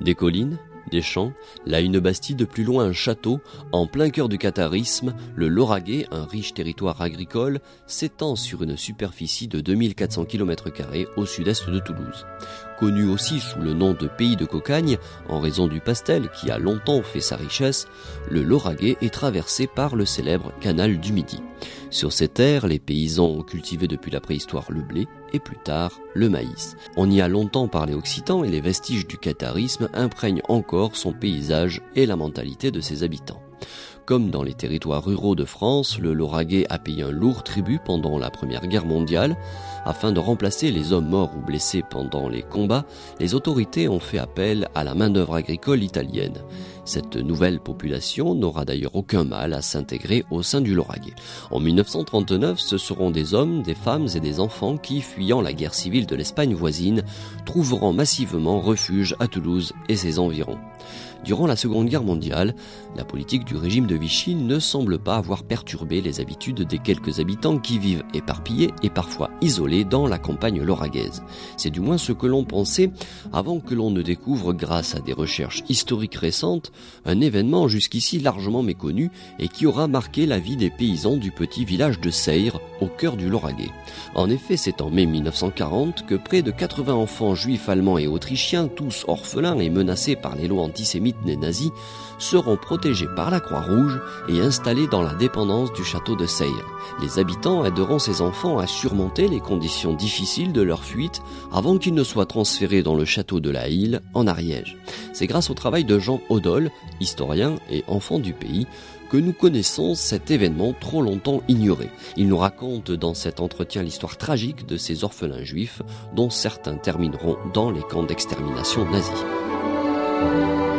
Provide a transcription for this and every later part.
Des collines, des champs, là une bastide, plus loin un château, en plein cœur du catharisme, le Lauragais, un riche territoire agricole, s'étend sur une superficie de 2400 km au sud-est de Toulouse. Connu aussi sous le nom de pays de cocagne, en raison du pastel qui a longtemps fait sa richesse, le Lauragais est traversé par le célèbre canal du Midi. Sur ces terres, les paysans ont cultivé depuis la préhistoire le blé et plus tard le maïs. On y a longtemps parlé occitan et les vestiges du catharisme imprègnent encore son paysage et la mentalité de ses habitants. Comme dans les territoires ruraux de France, le Lauragais a payé un lourd tribut pendant la Première Guerre mondiale. Afin de remplacer les hommes morts ou blessés pendant les combats, les autorités ont fait appel à la main-d'œuvre agricole italienne. Cette nouvelle population n'aura d'ailleurs aucun mal à s'intégrer au sein du Lauragais. En 1939, ce seront des hommes, des femmes et des enfants qui, fuyant la guerre civile de l'Espagne voisine, trouveront massivement refuge à Toulouse et ses environs. Durant la Seconde Guerre mondiale, la politique du régime de Vichy ne semble pas avoir perturbé les habitudes des quelques habitants qui vivent éparpillés et parfois isolés dans la campagne lauragaise. C'est du moins ce que l'on pensait avant que l'on ne découvre, grâce à des recherches historiques récentes, un événement jusqu'ici largement méconnu et qui aura marqué la vie des paysans du petit village de Seyre, au cœur du Lauragais. En effet, c'est en mai 1940 que près de 80 enfants juifs allemands et autrichiens, tous orphelins et menacés par les lois antisémites nazis, seront protégés par la Croix-Rouge et installés dans la dépendance du château de Seyre. Les habitants aideront ces enfants à surmonter les conditions difficiles de leur fuite avant qu'ils ne soient transférés dans le château de la Hille, en Ariège. C'est grâce au travail de Jean Odol, historien et enfant du pays, que nous connaissons cet événement trop longtemps ignoré. Il nous raconte dans cet entretien l'histoire tragique de ces orphelins juifs, dont certains termineront dans les camps d'extermination nazis.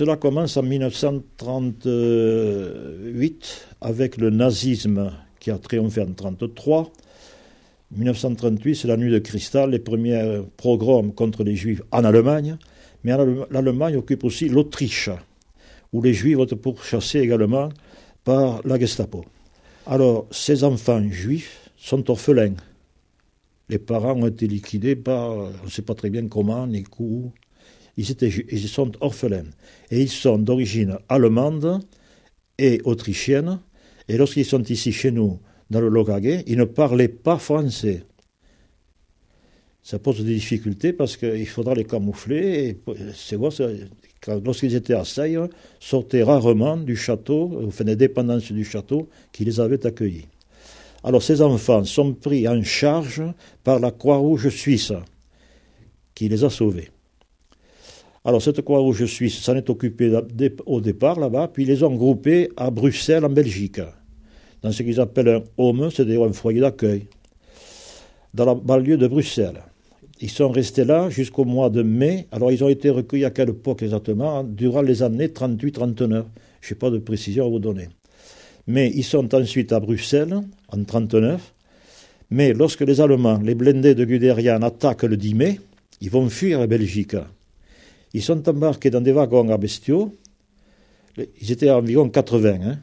Cela commence en 1938 avec le nazisme qui a triomphé en 1933 1938, c'est la nuit de cristal, les premiers programmes contre les juifs en Allemagne, mais l'Allemagne occupe aussi l'Autriche, où les juifs vont être pourchassés également par la Gestapo. Alors, ces enfants juifs sont orphelins. Les parents ont été liquidés par, on ne sait pas très bien comment, ni où. Ils, étaient, sont orphelins. Et ils sont d'origine allemande et autrichienne. Et lorsqu'ils sont ici chez nous, dans le Logagé, ils ne parlaient pas français. Ça pose des difficultés parce qu'il faudra les camoufler. Et c'est lorsqu'ils étaient à Seyre, sortaient rarement du château, enfin des dépendances du château qui les avaient accueillis. Alors ces enfants sont pris en charge par la Croix-Rouge suisse qui les a sauvés. Alors cette Croix-Rouge suisse s'en est occupée au départ là-bas, puis ils les ont groupés à Bruxelles en Belgique dans ce qu'ils appellent un home, c'est-à-dire un foyer d'accueil, dans la banlieue de Bruxelles. Ils sont restés là jusqu'au mois de mai. Alors, ils ont été recueillis à quelle époque exactement Durant les années 38-39. Je n'ai pas de précision à vous donner. Mais ils sont ensuite à Bruxelles, en 39. Mais lorsque les Allemands, les blindés de Guderian, attaquent le 10 mai, ils vont fuir la Belgique. Ils sont embarqués dans des wagons à bestiaux. Ils étaient environ 80. Hein.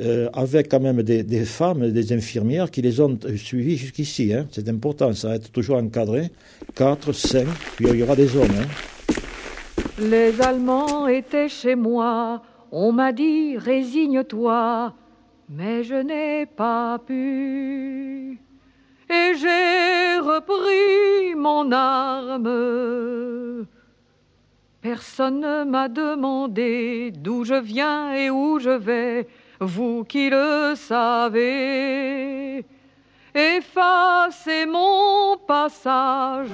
Euh, avec quand même des, femmes, des infirmières qui les ont suivis jusqu'ici. Hein. C'est important, ça va être toujours encadré. 4, 5, puis il y aura des hommes. Hein. Les Allemands étaient chez moi, on m'a dit résigne-toi, mais je n'ai pas pu. Et j'ai repris mon arme. Personne ne m'a demandé d'où je viens et où je vais vous qui le savez, effacez mon passage.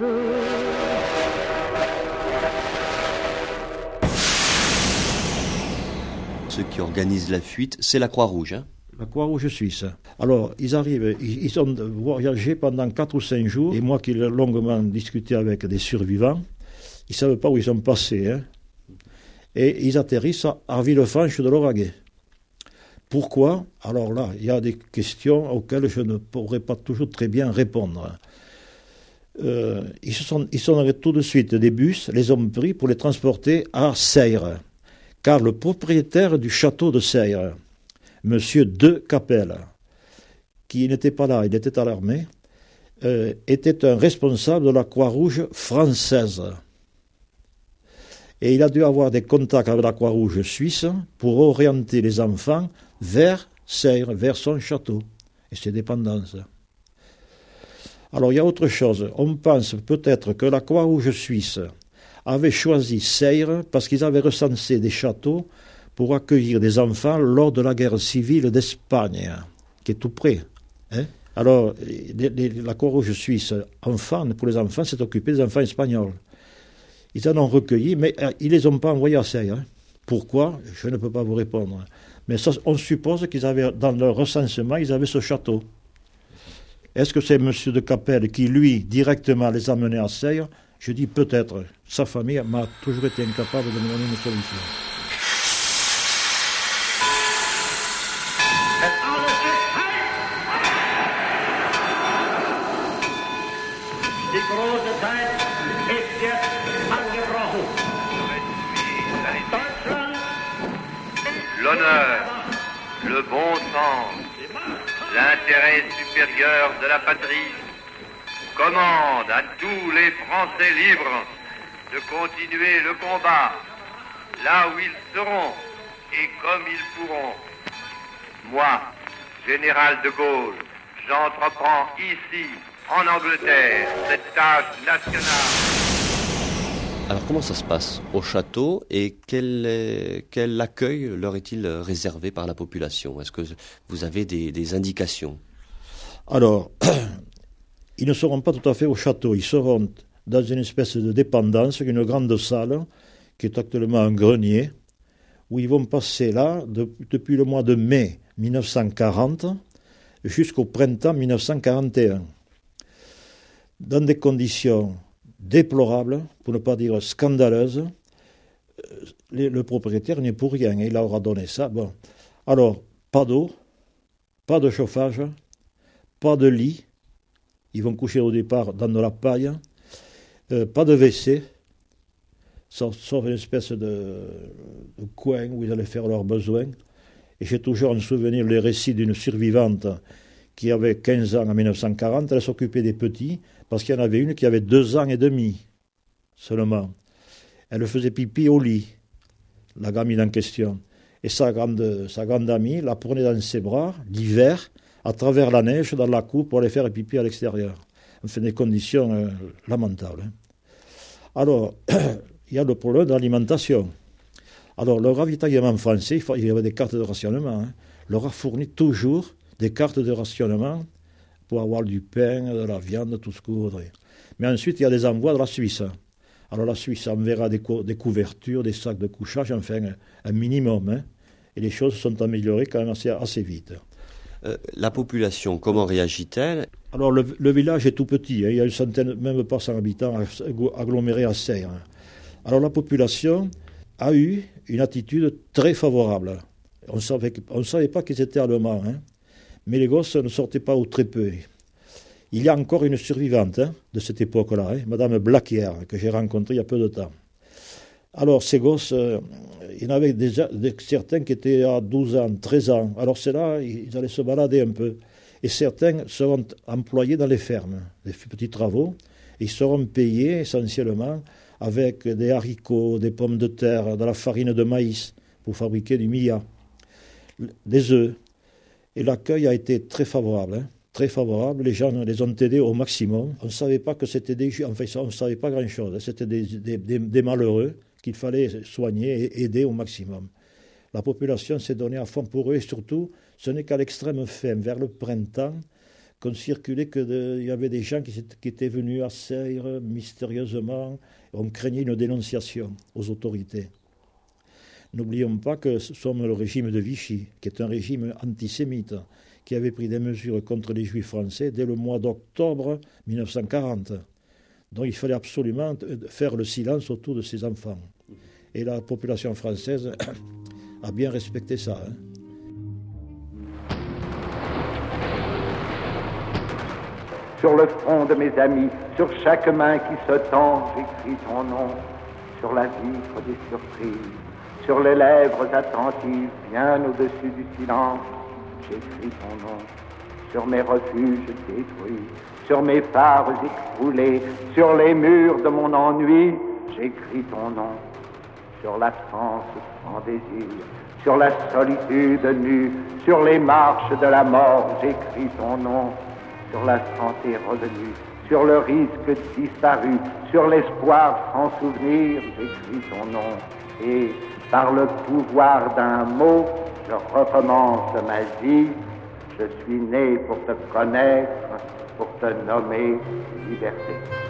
Ceux qui organisent la fuite, c'est la Croix-Rouge. Hein la Croix-Rouge suisse. Alors, ils arrivent, ils, ont voyagé pendant 4 ou 5 jours, et moi qui ai longuement discuté avec des survivants, ils ne savent pas où ils sont passés. Hein. Et ils atterrissent à Villefranche de l'Auragais. Pourquoi? Alors là, il y a des questions auxquelles je ne pourrais pas toujours très bien répondre. Euh, ils, sont, ils tout de suite des bus, les hommes pris, pour les transporter à Seyre. car le propriétaire du château de Seyre, Monsieur De Capelle, qui n'était pas là, il était à l'armée, euh, était un responsable de la Croix-Rouge française. Et il a dû avoir des contacts avec la Croix-Rouge suisse pour orienter les enfants vers Seyre, vers son château et ses dépendances. Alors il y a autre chose. On pense peut-être que la Croix-Rouge suisse avait choisi Seyre parce qu'ils avaient recensé des châteaux pour accueillir des enfants lors de la guerre civile d'Espagne, qui est tout près. Hein. Alors, la Croix-Rouge suisse, enfants, pour les enfants, s'est occupée des enfants espagnols. Ils en ont recueilli, mais euh, ils ne les ont pas envoyés à Seyre. Hein. Pourquoi? Je ne peux pas vous répondre. Mais on suppose qu'ils avaient, dans leur recensement, ils avaient ce château. Est-ce que c'est M. de Capelle qui, lui, directement les a menés à Seyre Je dis peut-être. Sa famille m'a toujours été incapable de me donner une solution. L'honneur, le bon sens, l'intérêt supérieur de la patrie commande à tous les Français libres de continuer le combat là où ils seront et comme ils pourront. Moi, général de Gaulle, j'entreprends ici, en Angleterre, cette tâche nationale. Alors comment ça se passe au château et quel, quel accueil leur est-il réservé par la population? Est-ce que vous avez des, indications? Alors, ils ne seront pas tout à fait au château, ils seront dans une espèce de dépendance, une grande salle qui est actuellement un grenier, où ils vont passer là depuis le mois de mai 1940 jusqu'au printemps 1941, dans des conditions déplorable, pour ne pas dire scandaleuse. Euh, le, propriétaire n'est pour rien, il leur a donné ça. Alors, pas d'eau, pas de chauffage, pas de lit. Ils vont coucher au départ dans de la paille. Euh, pas de WC, sauf, une espèce de, coin où ils allaient faire leurs besoins. Et j'ai toujours en souvenir les récits d'une survivante qui avait 15 ans en 1940. Elle s'occupait des petits parce qu'il y en avait une qui avait deux ans et demi seulement. Elle faisait pipi au lit, la gamine en question. Et sa grande, sa grande amie la prenait dans ses bras, l'hiver, à travers la neige, dans la cour, pour aller faire pipi à l'extérieur. Enfin, des conditions euh, lamentables. Hein. Alors, il y a le problème de l'alimentation. Alors, le ravitaillement français, il y avait des cartes de rationnement, hein, leur a fourni toujours des cartes de rationnement pour avoir du pain, de la viande, tout ce que vous voudrez. Mais ensuite, il y a des envois de la Suisse. Alors la Suisse enverra des, des couvertures, des sacs de couchage, enfin un minimum. Hein. et les choses sont améliorées quand même assez, assez vite. Euh, la population, comment réagit-elle? Alors le, village est tout petit, hein. il y a une centaine, même pas 100 habitants agglomérés à Serre. Alors la population a eu une attitude très favorable. On ne savait, savait pas qu'ils étaient allemands. Hein mais les gosses ne sortaient pas ou très peu. Il y a encore une survivante hein, de cette époque-là, hein, Madame Blaquière, que j'ai rencontrée il y a peu de temps. Alors, ces gosses, euh, il y en avait déjà certains qui étaient à 12 ans, 13 ans. Alors, c'est là, ils allaient se balader un peu. Et certains seront employés dans les fermes, des petits travaux. Ils seront payés essentiellement avec des haricots, des pommes de terre, de la farine de maïs pour fabriquer du mia, des œufs. Et l'accueil a été très favorable. Hein. très favorable. Les gens les ont aidés au maximum. On ne savait pas que c'était des enfin, on ne savait pas grand-chose. Hein. C'était des, malheureux qu'il fallait soigner et aider au maximum. La population s'est donnée à fond pour eux et surtout, ce n'est qu'à l'extrême fin, vers le printemps, qu'on circulait qu'il y avait des gens qui, qui étaient venus à Seyre mystérieusement. On craignait une dénonciation aux autorités. N'oublions pas que nous sommes le régime de Vichy, qui est un régime antisémite, qui avait pris des mesures contre les juifs français dès le mois d'octobre 1940. Donc il fallait absolument faire le silence autour de ces enfants. Et la population française a bien respecté ça. Hein. Sur le front de mes amis, sur chaque main qui se tend, j'écris ton nom, sur la vitre des surprises sur les lèvres attentives, bien au-dessus du silence, j'écris ton nom, sur mes refuges détruits, sur mes phares écroulés, sur les murs de mon ennui, j'écris ton nom, sur l'absence sans désir, sur la solitude nue, sur les marches de la mort, j'écris ton nom, sur la santé revenue, sur le risque disparu, sur l'espoir sans souvenir, j'écris ton nom. Et par le pouvoir d'un mot, je recommence ma vie. Je suis né pour te connaître, pour te nommer liberté.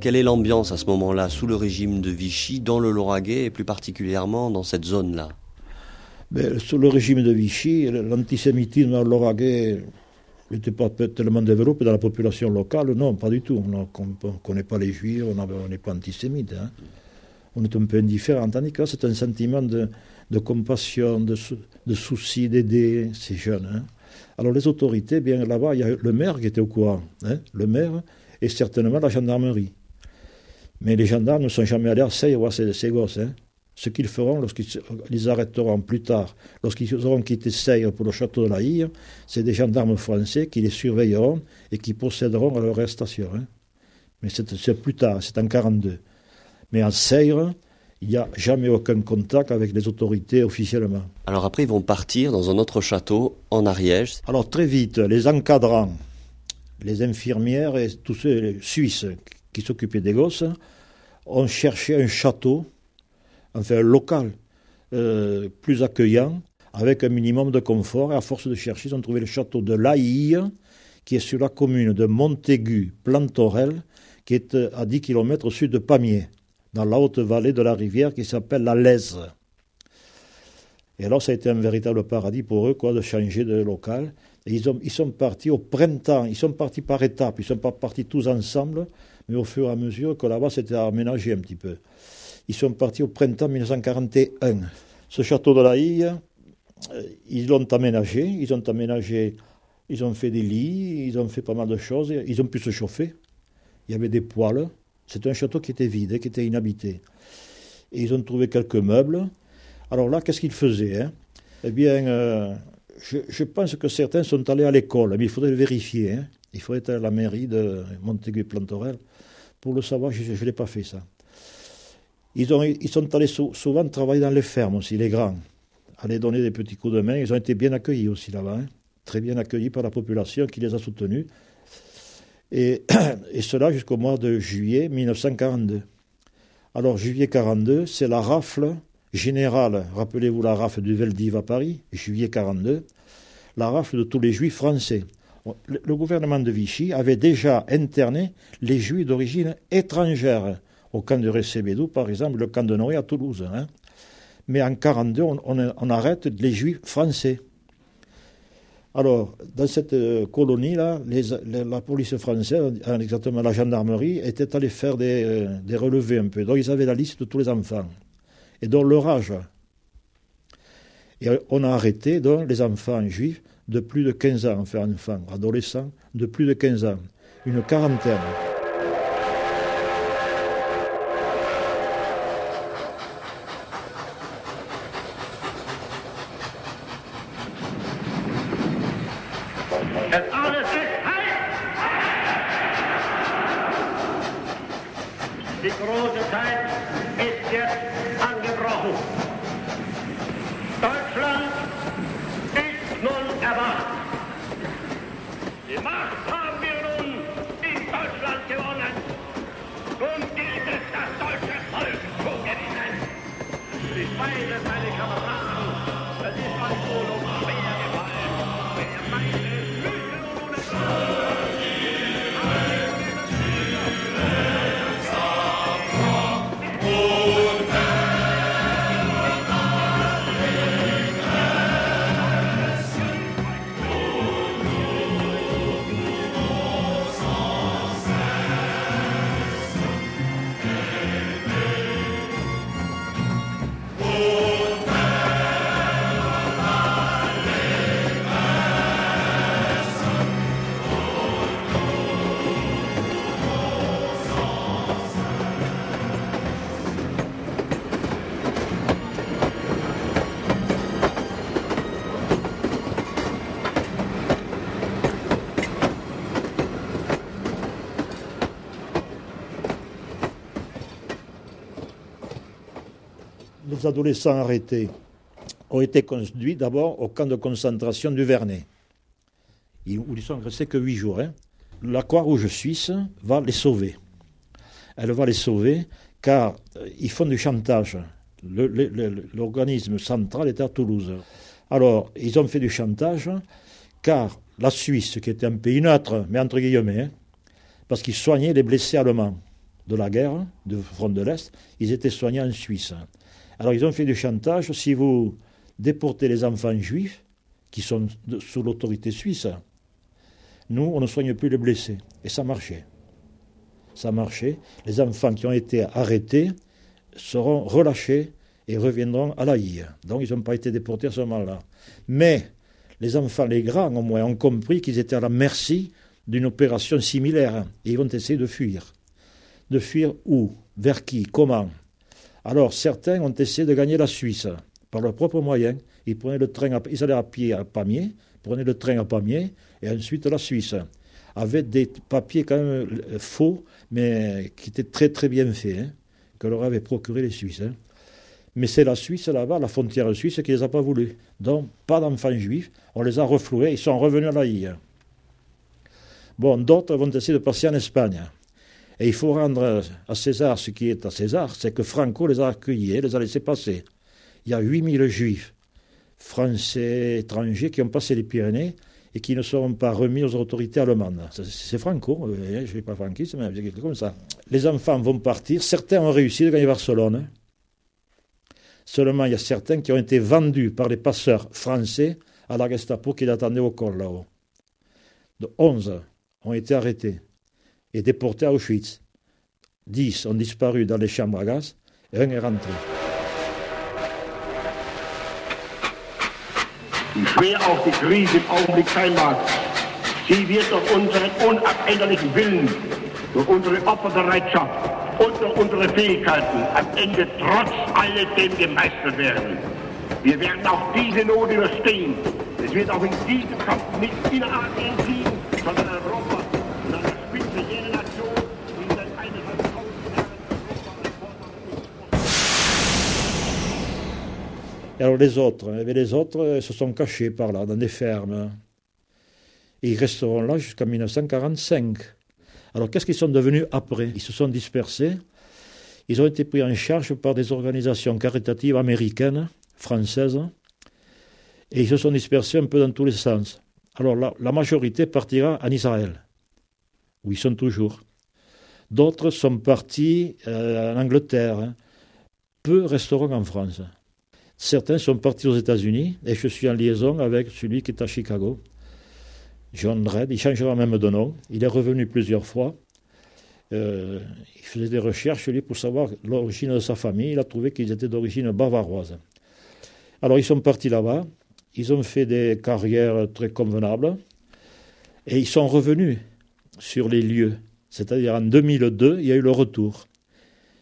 Quelle est l'ambiance à ce moment-là, sous le régime de Vichy, dans le Lauragais et plus particulièrement dans cette zone-là? Ben, Sous le régime de Vichy, l'antisémitisme dans le Lauragais n'était pas tellement développé dans la population locale. Non, pas du tout. On ne connaît pas les juifs, on n'est pas antisémite. Hein. On est un peu indifférent. Tandis que c'est un sentiment de, compassion, de, de souci d'aider ces jeunes. Hein. Alors les autorités, bien là-bas, il y a le maire qui était au courant. Hein, le maire et certainement la gendarmerie. Mais les gendarmes ne sont jamais allés à Seille voir ces, gosses. Hein. Ce qu'ils feront lorsqu'ils les arrêteront plus tard, lorsqu'ils auront quitté Seille pour le château de la Hille, c'est des gendarmes français qui les surveilleront et qui procéderont à leur arrestation. Hein. Mais c'est plus tard, c'est en 42. Mais en Seyre, il n'y a jamais aucun contact avec les autorités officiellement. Alors après, ils vont partir dans un autre château en Ariège. Alors très vite, les encadrants, les infirmières et tous ceux Suisses qui s'occupaient des gosses ont cherché un château, enfin un local euh, plus accueillant, avec un minimum de confort. Et à force de chercher, ils ont trouvé le château de Laïe, qui est sur la commune de Montaigu-Plantorel, qui est euh, à 10 km au sud de Pamiers, dans la haute vallée de la rivière qui s'appelle la Lèze. Et alors, ça a été un véritable paradis pour eux, quoi, de changer de local. Ils, ont, ils sont partis au printemps, ils sont partis par étapes, ils ne sont pas partis tous ensemble, mais au fur et à mesure que là-bas c'était aménagé un petit peu. Ils sont partis au printemps 1941. Ce château de la Hille, euh, ils l'ont aménagé, ils ont aménagé, ils ont fait des lits, ils ont fait pas mal de choses, ils ont pu se chauffer. Il y avait des poêles. C'est un château qui était vide, qui était inhabité. Et ils ont trouvé quelques meubles. Alors là, qu'est-ce qu'ils faisaient hein? Eh bien, euh, je, pense que certains sont allés à l'école, mais il faudrait le vérifier. Hein. Il faudrait être à la mairie de Montaigu-Plantorel pour le savoir. Je ne l'ai pas fait, ça. Ils, ont, ils sont allés souvent travailler dans les fermes aussi, les grands. Aller donner des petits coups de main. Ils ont été bien accueillis aussi là-bas. Hein. Très bien accueillis par la population qui les a soutenus. Et, et cela jusqu'au mois de juillet 1942. Alors, juillet 42, c'est la rafle général, rappelez-vous la rafle du Veldiv à Paris, juillet 42, la rafle de tous les juifs français. Le gouvernement de Vichy avait déjà interné les juifs d'origine étrangère au camp de Recébédou, par exemple, le camp de Noé à Toulouse. Hein. Mais en 42, on, arrête les juifs français. Alors, dans cette euh, colonie-là, la police française, exactement la gendarmerie, était allée faire euh, des relevés un peu. Donc, ils avaient la liste de tous les enfants et dans leur âge. Et on a arrêté donc les enfants juifs de plus de 15 ans, enfin enfants, adolescents de plus de 15 ans, une quarantaine. way that Malik Hamad les adolescents arrêtés ont été conduits d'abord au camp de concentration du Vernet, où ils sont restés que huit jours. Hein. La Croix-Rouge suisse va les sauver. Elle va les sauver car euh, ils font du chantage. L'organisme central est à Toulouse. Alors, ils ont fait du chantage car la Suisse, qui était un pays neutre, mais entre guillemets, hein, parce qu'ils soignaient les blessés allemands de la guerre, du front de l'Est, ils étaient soignés en Suisse. Alors ils ont fait du chantage, si vous déportez les enfants juifs, qui sont sous l'autorité suisse, nous, on ne soigne plus les blessés. Et ça marchait. Ça marchait. Les enfants qui ont été arrêtés seront relâchés et reviendront à la Donc ils n'ont pas été déportés à ce moment-là. Mais les enfants, les grands au moins, ont compris qu'ils étaient à la merci d'une opération similaire. Et ils vont essayer de fuir. De fuir où? Vers qui? Comment? Alors certains ont essayé de gagner la Suisse par leurs propres moyens. Ils, prenaient le train ils allaient à pied à Pamiers, prenaient le train à Pamiers et ensuite la Suisse. Avec des papiers quand même euh, faux, mais qui étaient très très bien faits, hein, que leur avaient procuré les Suisses. Hein. Mais c'est la Suisse là-bas, la frontière suisse, qui les a pas voulu. Donc, pas d'enfants juifs, on les a refloués, ils sont revenus à la Bon, d'autres vont essayer de passer en Espagne. Et il faut rendre à César ce qui est à César, c'est que Franco les a accueillis, les a laissés passer. Il y a 8000 juifs, français, étrangers, qui ont passé les Pyrénées et qui ne seront pas remis aux autorités allemandes. C'est Franco, euh, je ne suis pas franquiste, mais c'est quelque comme ça. Les enfants vont partir, certains ont réussi à gagner Barcelone, Seulement, il y a certains qui ont été vendus par les passeurs français à la Gestapo qui l'attendaient au col là-haut. De 11 ont été arrêtés et déportés à Auschwitz. 10 ont disparu dans les chambres à gaz et un est rentré. Wie schwer auch die Krise im Augenblick sein mag, sie wird durch unseren unabänderlichen Willen, durch unsere Opferbereitschaft und durch unsere Fähigkeiten am Ende trotz alledem gemeistert werden. Wir werden auch diese Not überstehen. Es wird auch in diesem Kampf nicht Innerasien siegen, Alors les autres, eh les autres se sont cachés par là, dans des fermes. Et ils resteront là jusqu'en 1945. Alors qu'est-ce qu'ils sont devenus après? Ils se sont dispersés. Ils ont été pris en charge par des organisations caritatives américaines, françaises, et ils se sont dispersés un peu dans tous les sens. Alors la, majorité partira en Israël, où ils sont toujours. D'autres sont partis euh, en Angleterre. Hein. Peu resteront en France. Certains sont partis aux États-Unis, et je suis en liaison avec celui qui est à Chicago. John Dredd, il changera même de nom. Il est revenu plusieurs fois. Euh, il faisait des recherches, lui, pour savoir l'origine de sa famille. Il a trouvé qu'ils étaient d'origine bavaroise. Alors, ils sont partis là-bas. Ils ont fait des carrières très convenables. Et ils sont revenus sur les lieux. C'est-à-dire, en 2002, il y a eu le retour.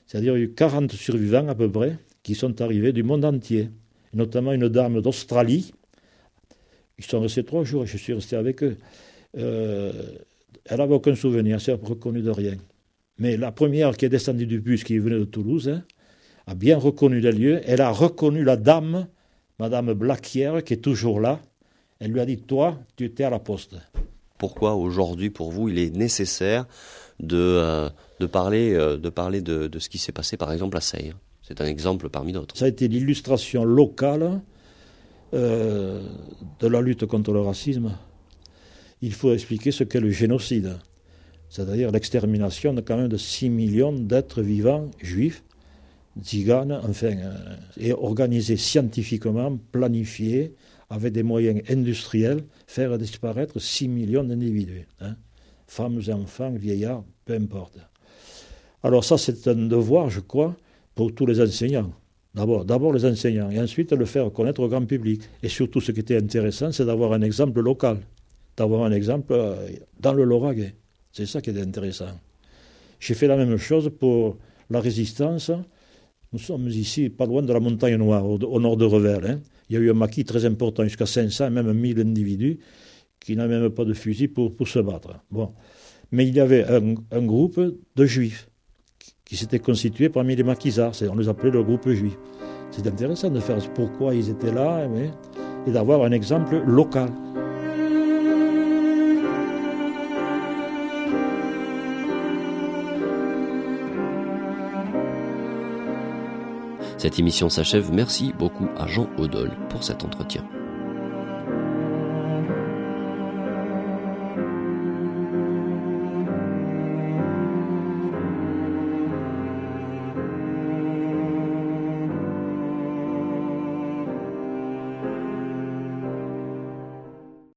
C'est-à-dire, il y a eu 40 survivants à peu près qui sont arrivés du monde entier. Notamment une dame d'Australie ils sont restés trois jours et je suis resté avec eux. Euh, elle n'avait aucun souvenir, elle s'est reconnue de rien. Mais la première qui est descendue du bus, qui venait de Toulouse, hein, a bien reconnu les lieux. Elle a reconnu la dame, Madame Blaquière, qui est toujours là. Elle lui a dit Toi, tu étais à la poste. Pourquoi aujourd'hui, pour vous, il est nécessaire de, euh, euh, de, parler de, de, ce qui s'est passé, par exemple, à Seyre? C'est un exemple parmi d'autres. Ça a été l'illustration locale euh, de la lutte contre le racisme, il faut expliquer ce qu'est le génocide, c'est-à-dire l'extermination de quand même de 6 millions d'êtres vivants juifs, tziganes, enfin, euh, et organisé scientifiquement, planifié, avec des moyens industriels, faire disparaître 6 millions d'individus, hein. femmes, enfants, vieillards, peu importe. Alors ça, c'est un devoir, je crois, pour tous les enseignants. D'abord, d'abord les enseignants, et ensuite le faire connaître au grand public. Et surtout, ce qui était intéressant, c'est d'avoir un exemple local, d'avoir un exemple euh, dans le Lauragais. C'est ça qui était intéressant. J'ai fait la même chose pour la résistance. Nous sommes ici, pas loin de la montagne Noire, au, nord de Revel. Hein. Il y a eu un maquis très important, jusqu'à 500, même 1000 individus, qui n'avaient même pas de fusil pour, pour se battre. Bon. Mais il y avait un groupe de juifs qui s'était constitué parmi les maquisards, on les appelait le groupe juif. C'est intéressant de faire pourquoi ils étaient là et d'avoir un exemple local. Cette émission s'achève. Merci beaucoup à Jean Audol pour cet entretien.